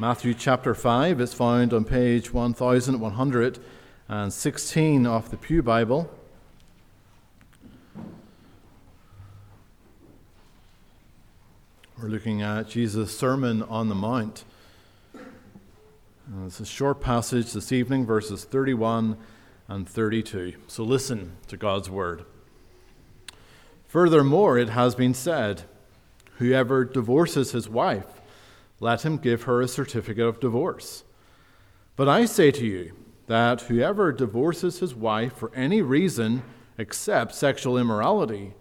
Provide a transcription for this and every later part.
Matthew chapter 5 is found on page 1116 of the Pew Bible. We're looking at Jesus' Sermon on the Mount. it's a short passage this evening, verses 31 and 32. So listen to God's word. Furthermore, it has been said, Whoever divorces his wife, let him give her a certificate of divorce. But I say to you that whoever divorces his wife for any reason except sexual immorality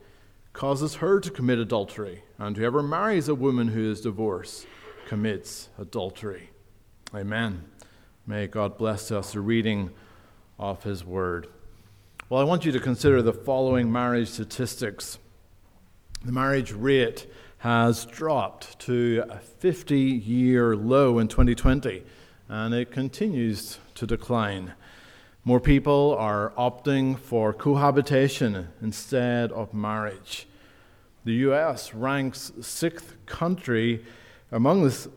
causes her to commit adultery, and whoever marries a woman who is divorced commits adultery. Amen. May God bless us the reading of his word. Well, I want you to consider the following marriage statistics. The marriage rate has dropped to a 50 year low in 2020, and it continues to decline. More people are opting for cohabitation instead of marriage. The US ranks sixth country among the,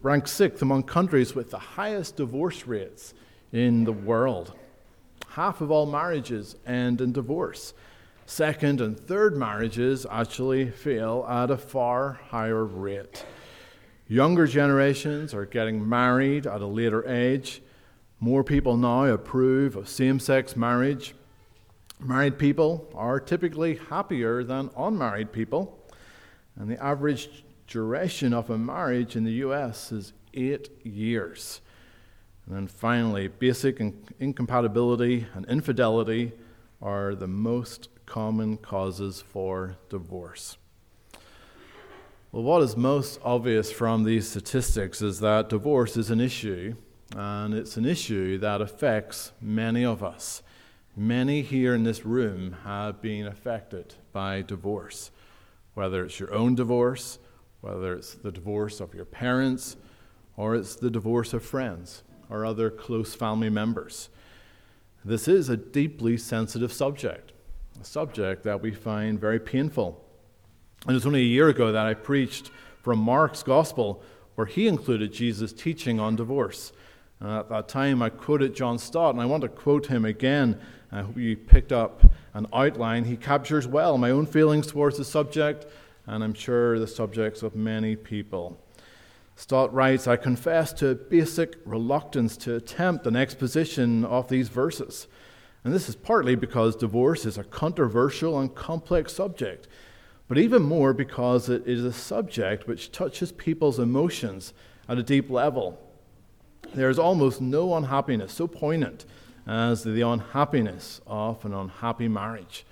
ranks sixth among countries with the highest divorce rates in the world. Half of all marriages end in divorce second and third marriages actually fail at a far higher rate. Younger generations are getting married at a later age. More people now approve of same sex marriage. Married people are typically happier than unmarried people. And the average duration of a marriage in the US is eight years. And then finally, basic incompatibility and infidelity are the most common causes for divorce. Well, what is most obvious from these statistics is that divorce is an issue, and it's an issue that affects many of us. Many here in this room have been affected by divorce, whether it's your own divorce, whether it's the divorce of your parents, or it's the divorce of friends or other close family members. This is a deeply sensitive subject a subject that we find very painful. And it was only a year ago that I preached from Mark's Gospel, where he included Jesus' teaching on divorce. Uh, at that time, I quoted John Stott, and I want to quote him again. I hope you picked up an outline. He captures well my own feelings towards the subject, and I'm sure the subjects of many people. Stott writes I confess to a basic reluctance to attempt an exposition of these verses. And this is partly because divorce is a controversial and complex subject, but even more because it is a subject which touches people's emotions at a deep level. There is almost no unhappiness so poignant as the unhappiness of an unhappy marriage,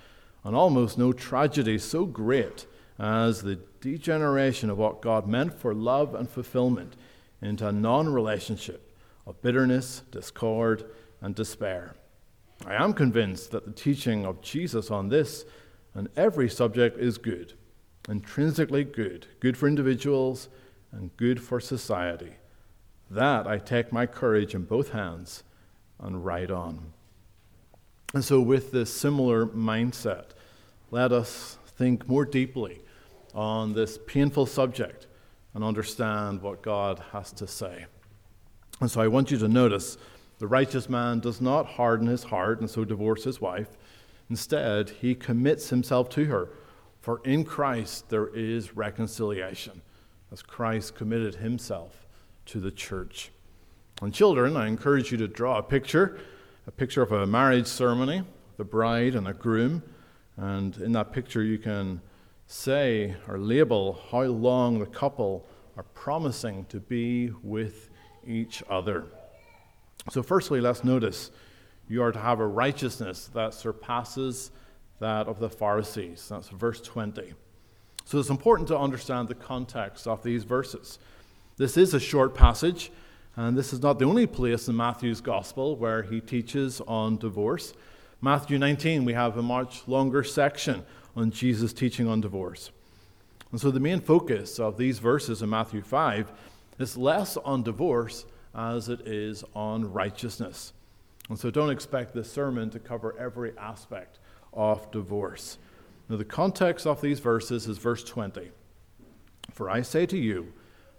and almost no tragedy so great as the degeneration of what God meant for love and fulfillment into a non relationship of bitterness, discord, and despair. I am convinced that the teaching of Jesus on this and every subject is good, intrinsically good, good for individuals and good for society. That I take my courage in both hands and ride on. And so, with this similar mindset, let us think more deeply on this painful subject and understand what God has to say. And so, I want you to notice the righteous man does not harden his heart and so divorce his wife. Instead, he commits himself to her. For in Christ there is reconciliation, as Christ committed himself to the church. And children, I encourage you to draw a picture, a picture of a marriage ceremony, the bride and a groom. And in that picture, you can say or label how long the couple are promising to be with each other. So, firstly, let's notice you are to have a righteousness that surpasses that of the Pharisees. That's verse 20. So, it's important to understand the context of these verses. This is a short passage, and this is not the only place in Matthew's gospel where he teaches on divorce. Matthew 19, we have a much longer section on Jesus' teaching on divorce. And so, the main focus of these verses in Matthew 5 is less on divorce as it is on righteousness. And so don't expect this sermon to cover every aspect of divorce. Now, the context of these verses is verse 20. For I say to you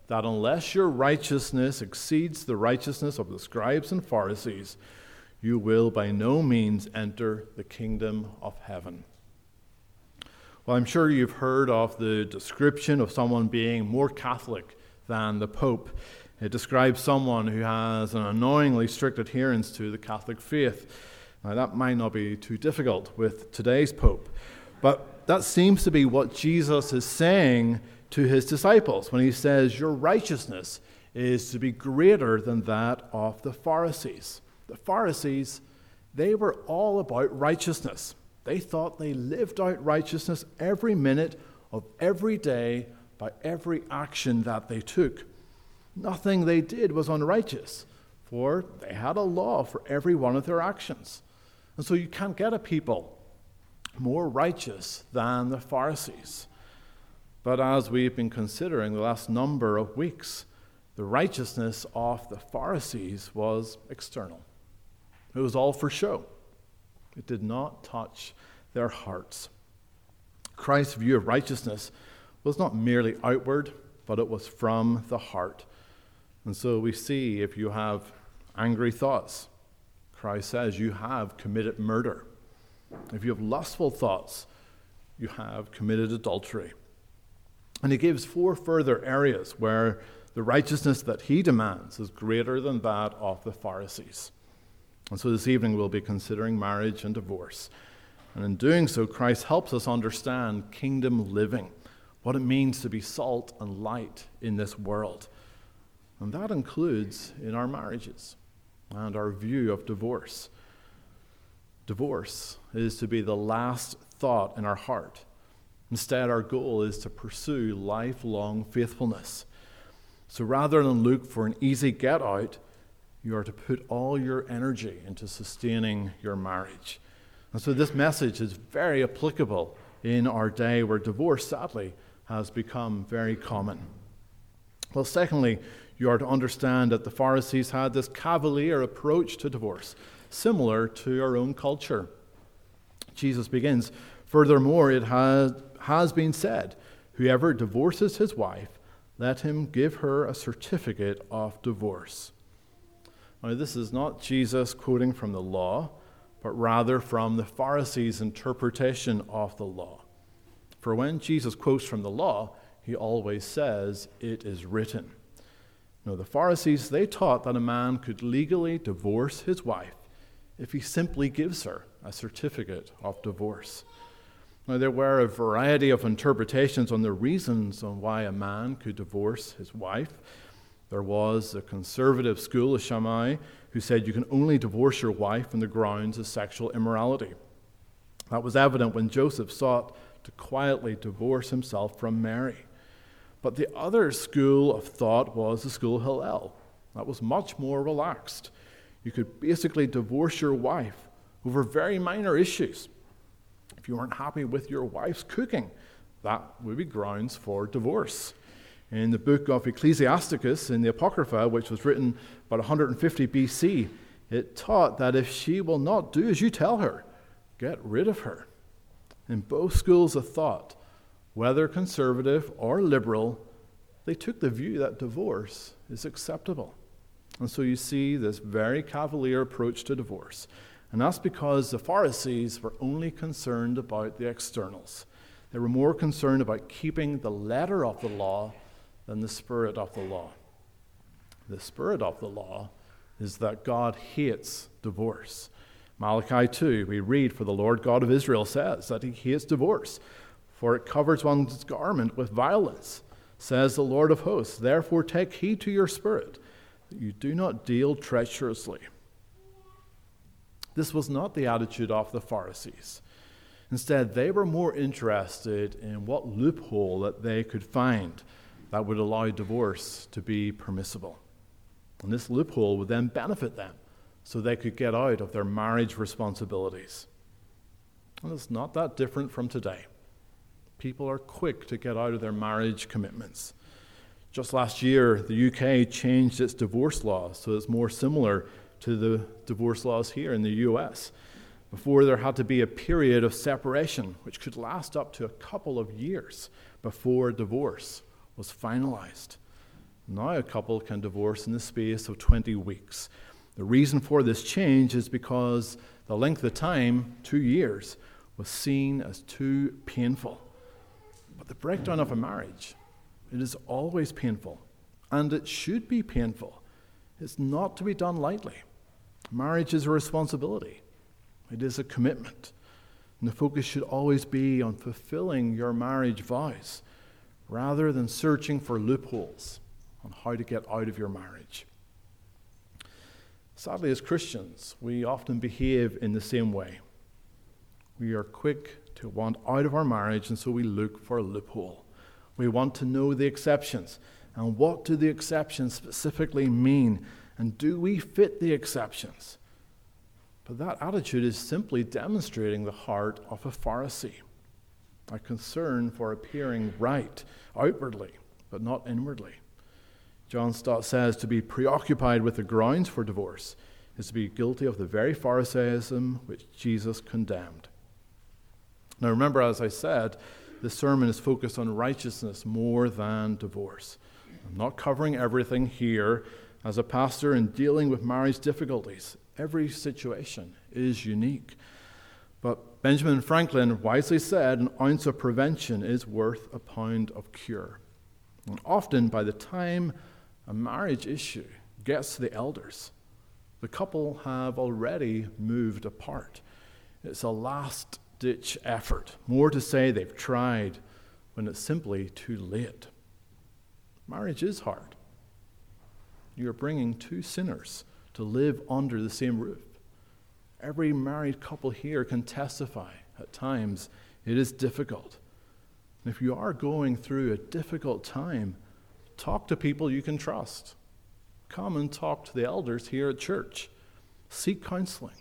that unless your righteousness exceeds the righteousness of the scribes and Pharisees, you will by no means enter the kingdom of heaven. Well, I'm sure you've heard of the description of someone being more Catholic than the Pope. It describes someone who has an annoyingly strict adherence to the Catholic faith. Now, that might not be too difficult with today's Pope, but that seems to be what Jesus is saying to his disciples when he says, Your righteousness is to be greater than that of the Pharisees. The Pharisees, they were all about righteousness. They thought they lived out righteousness every minute of every day by every action that they took. Nothing they did was unrighteous, for they had a law for every one of their actions. And so you can't get a people more righteous than the Pharisees. But as we've been considering the last number of weeks, the righteousness of the Pharisees was external. It was all for show. It did not touch their hearts. Christ's view of righteousness was not merely outward, but it was from the heart. And so we see if you have angry thoughts, Christ says you have committed murder. If you have lustful thoughts, you have committed adultery. And he gives four further areas where the righteousness that he demands is greater than that of the Pharisees. And so this evening we'll be considering marriage and divorce. And in doing so, Christ helps us understand kingdom living, what it means to be salt and light in this world. And that includes in our marriages and our view of divorce. Divorce is to be the last thought in our heart. Instead, our goal is to pursue lifelong faithfulness. So rather than look for an easy get out, you are to put all your energy into sustaining your marriage. And so this message is very applicable in our day where divorce, sadly, has become very common. Well, secondly, you are to understand that the Pharisees had this cavalier approach to divorce, similar to our own culture. Jesus begins, Furthermore, it has, has been said, Whoever divorces his wife, let him give her a certificate of divorce. Now, this is not Jesus quoting from the law, but rather from the Pharisees' interpretation of the law. For when Jesus quotes from the law, he always says, It is written. Now, the Pharisees, they taught that a man could legally divorce his wife if he simply gives her a certificate of divorce. Now, there were a variety of interpretations on the reasons on why a man could divorce his wife. There was a conservative school of Shammai who said you can only divorce your wife on the grounds of sexual immorality. That was evident when Joseph sought to quietly divorce himself from Mary. But the other school of thought was the school Hillel. That was much more relaxed. You could basically divorce your wife over very minor issues. If you weren't happy with your wife's cooking, that would be grounds for divorce in the book of Ecclesiasticus in the Apocrypha, which was written about 150 BC, it taught that if she will not do as you tell her, get rid of her. In both schools of thought, whether conservative or liberal, they took the view that divorce is acceptable. And so you see this very cavalier approach to divorce. And that's because the Pharisees were only concerned about the externals. They were more concerned about keeping the letter of the law than the spirit of the law. The spirit of the law is that God hates divorce. Malachi 2, we read, For the Lord God of Israel says that he hates divorce, for it covers one's garment with violence, says the Lord of hosts. Therefore, take heed to your spirit, that you do not deal treacherously. This was not the attitude of the Pharisees. Instead, they were more interested in what loophole that they could find that would allow divorce to be permissible. And this loophole would then benefit them so they could get out of their marriage responsibilities. And it's not that different from today. People are quick to get out of their marriage commitments. Just last year, the UK changed its divorce laws so it's more similar to the divorce laws here in the US. Before, there had to be a period of separation, which could last up to a couple of years before divorce was finalized. Now a couple can divorce in the space of 20 weeks. The reason for this change is because the length of time, two years, was seen as too painful. The breakdown of a marriage, it is always painful, and it should be painful. It's not to be done lightly. Marriage is a responsibility, it is a commitment. And the focus should always be on fulfilling your marriage vows rather than searching for loopholes on how to get out of your marriage. Sadly, as Christians, we often behave in the same way. We are quick to want out of our marriage, and so we look for a loophole. We want to know the exceptions. And what do the exceptions specifically mean? And do we fit the exceptions? But that attitude is simply demonstrating the heart of a Pharisee, a concern for appearing right outwardly, but not inwardly. John Stott says to be preoccupied with the grounds for divorce is to be guilty of the very Pharisaism which Jesus condemned. Now, remember, as I said, this sermon is focused on righteousness more than divorce. I'm not covering everything here. As a pastor in dealing with marriage difficulties, every situation is unique. But Benjamin Franklin wisely said an ounce of prevention is worth a pound of cure. And often, by the time a marriage issue gets to the elders, the couple have already moved apart. It's a last ditch effort. More to say they've tried when it's simply too late. Marriage is hard. You're bringing two sinners to live under the same roof. Every married couple here can testify at times it is difficult. And if you are going through a difficult time, Talk to people you can trust. Come and talk to the elders here at church. Seek counseling.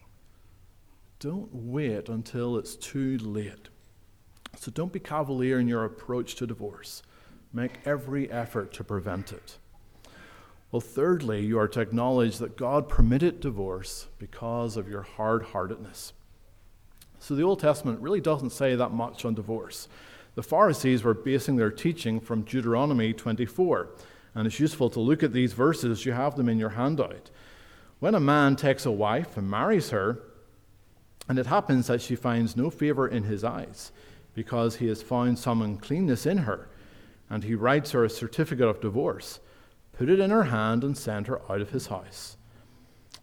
Don't wait until it's too late. So don't be cavalier in your approach to divorce. Make every effort to prevent it. Well, thirdly, you are to acknowledge that God permitted divorce because of your hard heartedness. So the Old Testament really doesn't say that much on divorce. The Pharisees were basing their teaching from Deuteronomy 24, and it's useful to look at these verses. You have them in your handout. When a man takes a wife and marries her, and it happens that she finds no favor in his eyes, because he has found some uncleanness in her, and he writes her a certificate of divorce, put it in her hand and send her out of his house.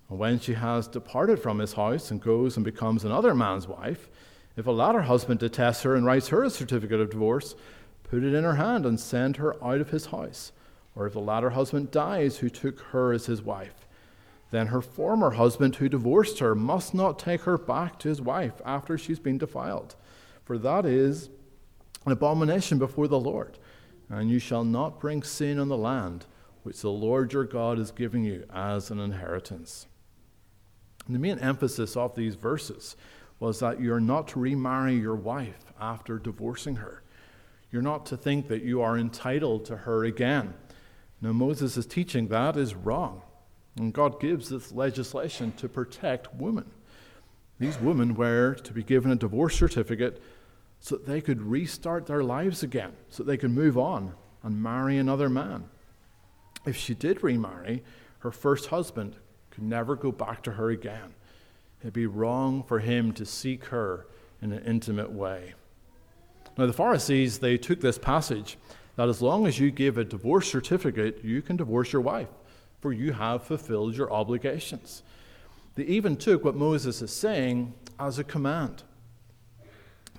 And when she has departed from his house and goes and becomes another man's wife, if a latter husband detests her and writes her a certificate of divorce, put it in her hand and send her out of his house. Or if the latter husband dies who took her as his wife, then her former husband who divorced her must not take her back to his wife after she's been defiled. For that is an abomination before the Lord. And you shall not bring sin on the land which the Lord your God is giving you as an inheritance. And the main emphasis of these verses was that you're not to remarry your wife after divorcing her. You're not to think that you are entitled to her again. Now, Moses' is teaching that is wrong. And God gives this legislation to protect women. These women were to be given a divorce certificate so that they could restart their lives again, so that they could move on and marry another man. If she did remarry, her first husband could never go back to her again. It'd be wrong for him to seek her in an intimate way. Now, the Pharisees, they took this passage that as long as you give a divorce certificate, you can divorce your wife, for you have fulfilled your obligations. They even took what Moses is saying as a command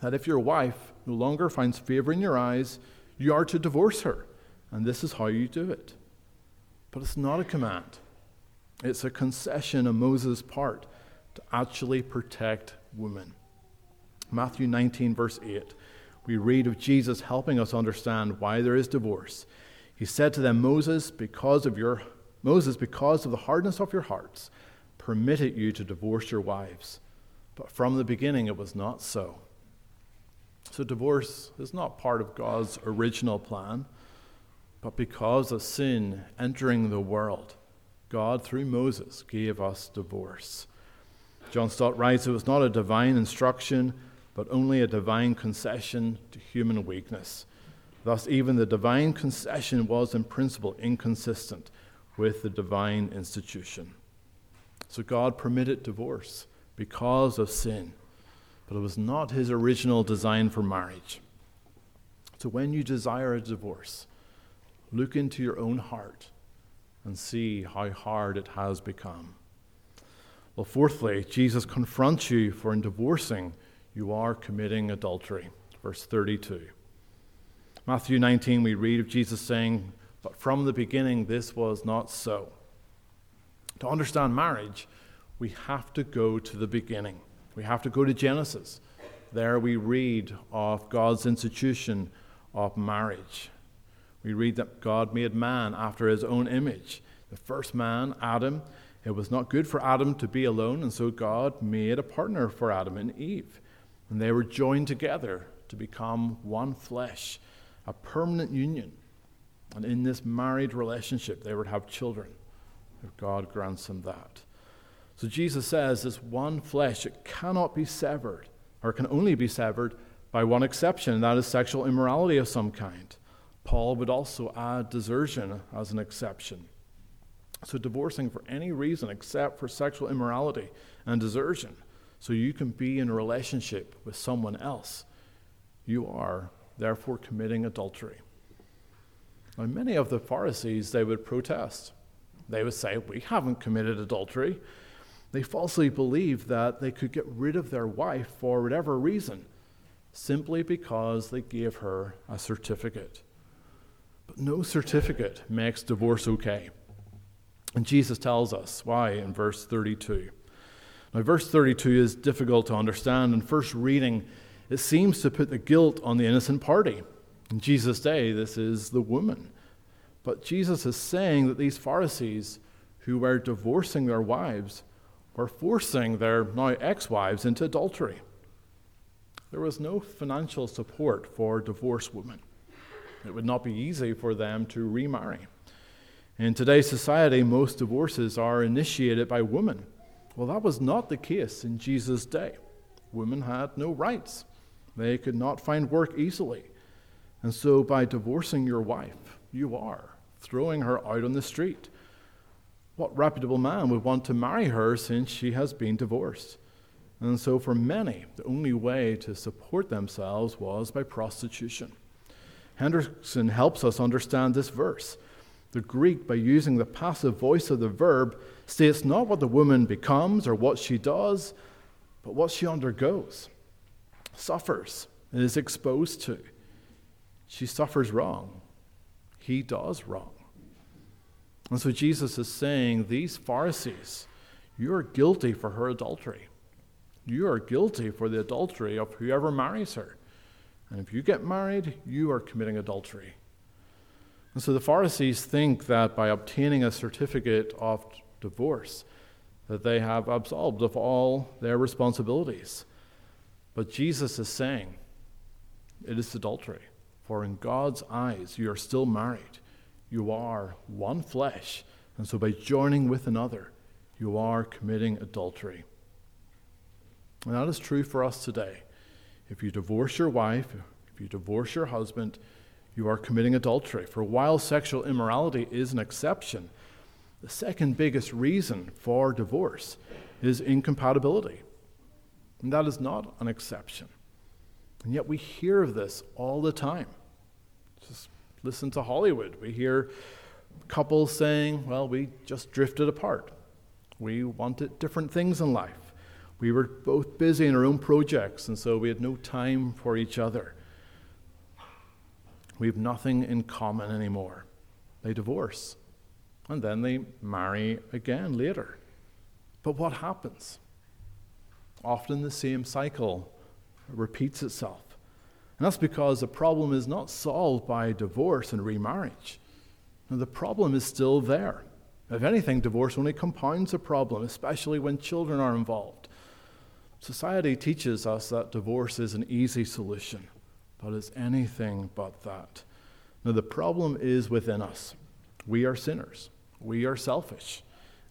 that if your wife no longer finds favor in your eyes, you are to divorce her, and this is how you do it. But it's not a command, it's a concession on Moses' part to actually protect women. Matthew 19, verse 8, we read of Jesus helping us understand why there is divorce. He said to them, Moses, because of your Moses, because of the hardness of your hearts, permitted you to divorce your wives. But from the beginning it was not so. So divorce is not part of God's original plan, but because of sin entering the world, God, through Moses, gave us divorce. John Stott writes it was not a divine instruction, but only a divine concession to human weakness. Thus, even the divine concession was in principle inconsistent with the divine institution. So, God permitted divorce because of sin, but it was not his original design for marriage. So, when you desire a divorce, look into your own heart and see how hard it has become. Well, fourthly, Jesus confronts you for in divorcing, you are committing adultery. Verse 32. Matthew 19, we read of Jesus saying, But from the beginning, this was not so. To understand marriage, we have to go to the beginning. We have to go to Genesis. There we read of God's institution of marriage. We read that God made man after his own image. The first man, Adam, it was not good for Adam to be alone, and so God made a partner for Adam and Eve. And they were joined together to become one flesh, a permanent union. And in this married relationship, they would have children if God grants them that. So Jesus says this one flesh, it cannot be severed, or can only be severed by one exception, and that is sexual immorality of some kind. Paul would also add desertion as an exception. So, divorcing for any reason except for sexual immorality and desertion, so you can be in a relationship with someone else, you are therefore committing adultery. Now, many of the Pharisees, they would protest. They would say, We haven't committed adultery. They falsely believed that they could get rid of their wife for whatever reason, simply because they gave her a certificate. But no certificate makes divorce okay. And Jesus tells us why in verse 32. Now, verse 32 is difficult to understand. In first reading, it seems to put the guilt on the innocent party. In Jesus' day, this is the woman. But Jesus is saying that these Pharisees who were divorcing their wives were forcing their now ex wives into adultery. There was no financial support for divorced women. It would not be easy for them to remarry. In today's society, most divorces are initiated by women. Well, that was not the case in Jesus' day. Women had no rights, they could not find work easily. And so, by divorcing your wife, you are throwing her out on the street. What reputable man would want to marry her since she has been divorced? And so, for many, the only way to support themselves was by prostitution. Henderson helps us understand this verse. The Greek, by using the passive voice of the verb, states not what the woman becomes or what she does, but what she undergoes, suffers, and is exposed to. She suffers wrong. He does wrong. And so Jesus is saying, These Pharisees, you are guilty for her adultery. You are guilty for the adultery of whoever marries her. And if you get married, you are committing adultery. And so the Pharisees think that by obtaining a certificate of divorce, that they have absolved of all their responsibilities. But Jesus is saying, it is adultery. For in God's eyes, you are still married. You are one flesh. And so by joining with another, you are committing adultery. And that is true for us today. If you divorce your wife, if you divorce your husband, you are committing adultery. For while sexual immorality is an exception, the second biggest reason for divorce is incompatibility. And that is not an exception. And yet we hear of this all the time. Just listen to Hollywood. We hear couples saying, well, we just drifted apart. We wanted different things in life. We were both busy in our own projects, and so we had no time for each other. We have nothing in common anymore. They divorce, and then they marry again later. But what happens? Often the same cycle repeats itself. And that's because the problem is not solved by divorce and remarriage. the problem is still there. If anything, divorce only compounds the problem, especially when children are involved. Society teaches us that divorce is an easy solution, but it's anything but that. Now, the problem is within us. We are sinners, we are selfish,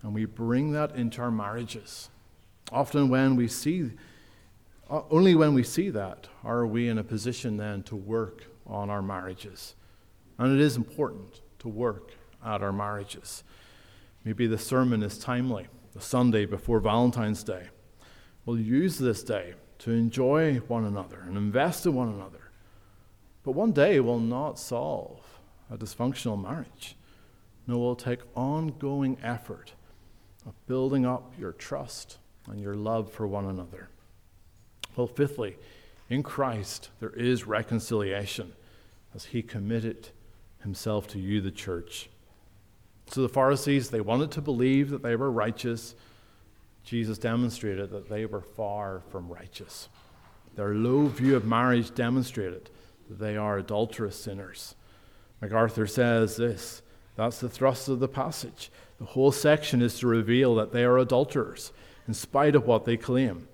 and we bring that into our marriages. Often, when we see Uh, only when we see that are we in a position then to work on our marriages. And it is important to work at our marriages. Maybe the sermon is timely, the Sunday before Valentine's Day. We'll use this day to enjoy one another and invest in one another. But one day will not solve a dysfunctional marriage. No, will take ongoing effort of building up your trust and your love for one another. Well, fifthly, in Christ there is reconciliation as he committed himself to you, the church. So the Pharisees, they wanted to believe that they were righteous. Jesus demonstrated that they were far from righteous. Their low view of marriage demonstrated that they are adulterous sinners. MacArthur says this that's the thrust of the passage. The whole section is to reveal that they are adulterers, in spite of what they claim.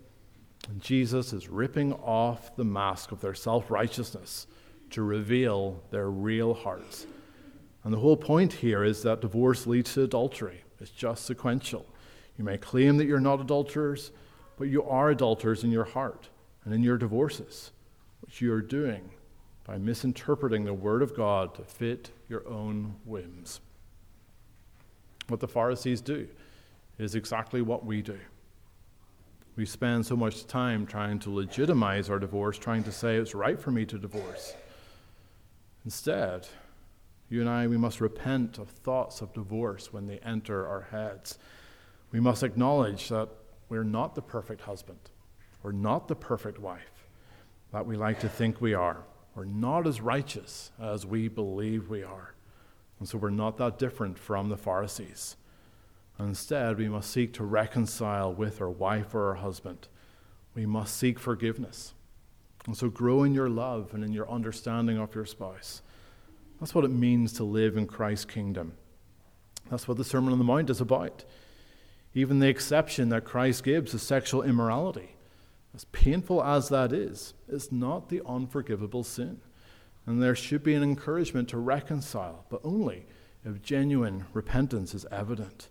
And Jesus is ripping off the mask of their self righteousness to reveal their real hearts. And the whole point here is that divorce leads to adultery. It's just sequential. You may claim that you're not adulterers, but you are adulterers in your heart and in your divorces, which you are doing by misinterpreting the Word of God to fit your own whims. What the Pharisees do is exactly what we do. We spend so much time trying to legitimize our divorce, trying to say it's right for me to divorce. Instead, you and I, we must repent of thoughts of divorce when they enter our heads. We must acknowledge that we're not the perfect husband, we're not the perfect wife that we like to think we are. We're not as righteous as we believe we are. And so we're not that different from the Pharisees. Instead, we must seek to reconcile with our wife or our husband. We must seek forgiveness. And so grow in your love and in your understanding of your spouse. That's what it means to live in Christ's kingdom. That's what the Sermon on the Mount is about. Even the exception that Christ gives is sexual immorality. As painful as that is, it's not the unforgivable sin. And there should be an encouragement to reconcile, but only if genuine repentance is evident.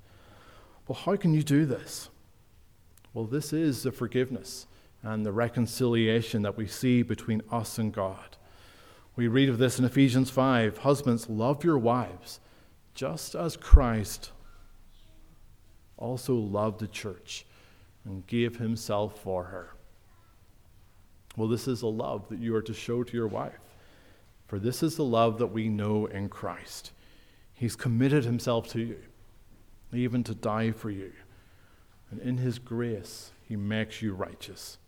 Well, how can you do this? Well, this is the forgiveness and the reconciliation that we see between us and God. We read of this in Ephesians 5 Husbands, love your wives, just as Christ also loved the church and gave himself for her. Well, this is a love that you are to show to your wife. For this is the love that we know in Christ. He's committed himself to you, even to die for you. And in his grace, he makes you righteous.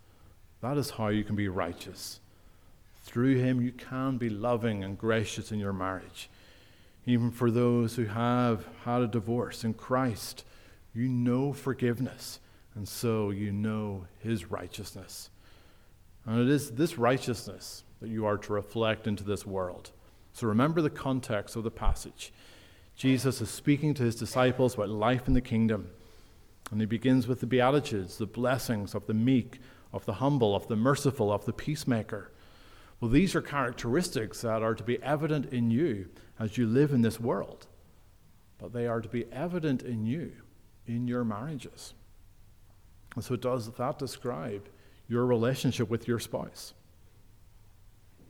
That is how you can be righteous. Through him, you can be loving and gracious in your marriage. Even for those who have had a divorce in Christ, you know forgiveness, and so you know his righteousness. And it is this righteousness that you are to reflect into this world. So remember the context of the passage. Jesus is speaking to his disciples about life in the kingdom. And he begins with the Beatitudes, the blessings of the meek, of the humble, of the merciful, of the peacemaker. Well, these are characteristics that are to be evident in you as you live in this world, but they are to be evident in you in your marriages. And so, does that describe your relationship with your spouse?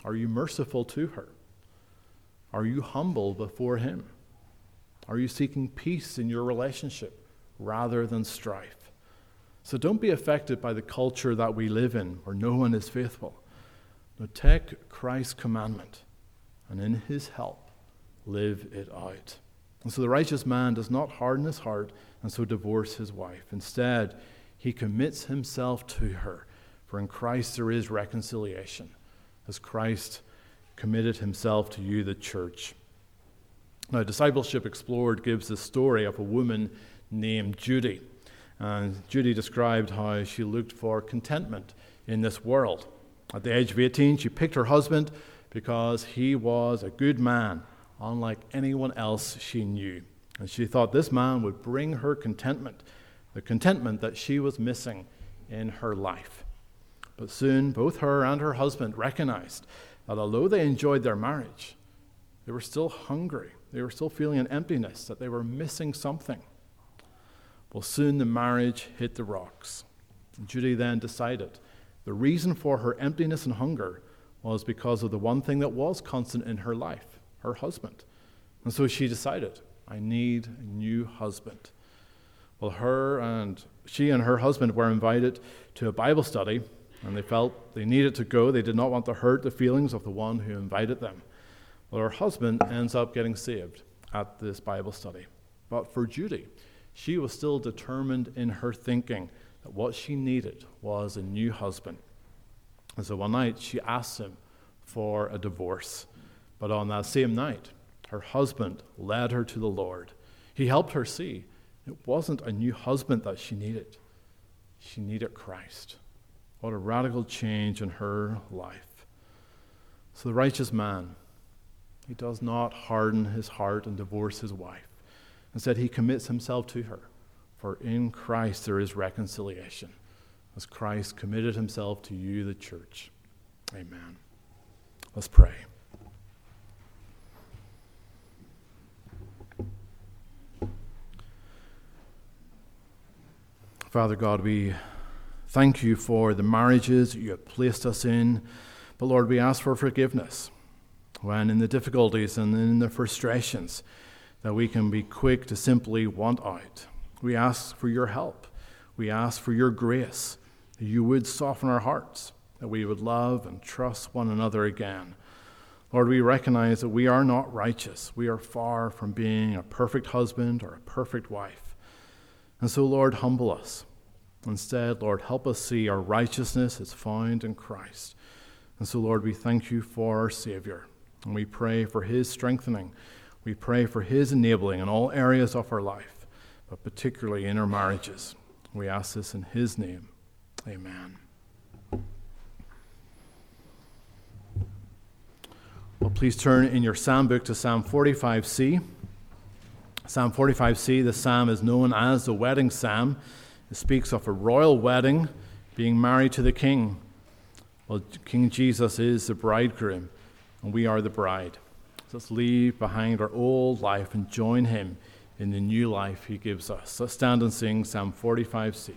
Are you merciful to her? Are you humble before Him? Are you seeking peace in your relationship rather than strife? So don't be affected by the culture that we live in where no one is faithful. No, take Christ's commandment and in His help live it out. And so the righteous man does not harden his heart and so divorce his wife. Instead, he commits himself to her, for in Christ there is reconciliation as Christ committed himself to you, the church. Now, Discipleship Explored gives the story of a woman named Judy. And Judy described how she looked for contentment in this world. At the age of 18, she picked her husband because he was a good man, unlike anyone else she knew. And she thought this man would bring her contentment, the contentment that she was missing in her life. But soon, both her and her husband recognized that although they enjoyed their marriage, they were still hungry. They were still feeling an emptiness, that they were missing something. Well, soon the marriage hit the rocks. Judy then decided The reason for her emptiness and hunger was because of the one thing that was constant in her life her husband. And so she decided, I need a new husband. Well, her and she and her husband were invited to a Bible study, and they felt they needed to go. They did not want to hurt the feelings of the one who invited them. Well, her husband ends up getting saved at this Bible study. But for Judy, she was still determined in her thinking that what she needed was a new husband. And so one night she asked him for a divorce. But on that same night, her husband led her to the Lord. He helped her see it wasn't a new husband that she needed, she needed Christ. What a radical change in her life. So the righteous man, he does not harden his heart and divorce his wife. Instead, he commits himself to her. For in Christ there is reconciliation, as Christ committed himself to you, the church. Amen. Let's pray. Father God, we thank you for the marriages you have placed us in. But Lord, we ask for forgiveness when in the difficulties and in the frustrations that we can be quick to simply want out. We ask for your help. We ask for your grace, that you would soften our hearts, that we would love and trust one another again. Lord, we recognize that we are not righteous. We are far from being a perfect husband or a perfect wife. And so, Lord, humble us. Instead, Lord, help us see our righteousness is found in Christ. And so, Lord, we thank you for our Savior. And we pray for his strengthening. We pray for his enabling in all areas of our life, but particularly in our marriages. We ask this in his name. Amen. Well, please turn in your psalm book to Psalm 45c. Psalm 45c, the psalm is known as the wedding psalm. It speaks of a royal wedding being married to the king. Well, King Jesus is the bridegroom and we are the bride. So let's leave behind our old life and join him in the new life he gives us. Let's stand and sing Psalm 45c.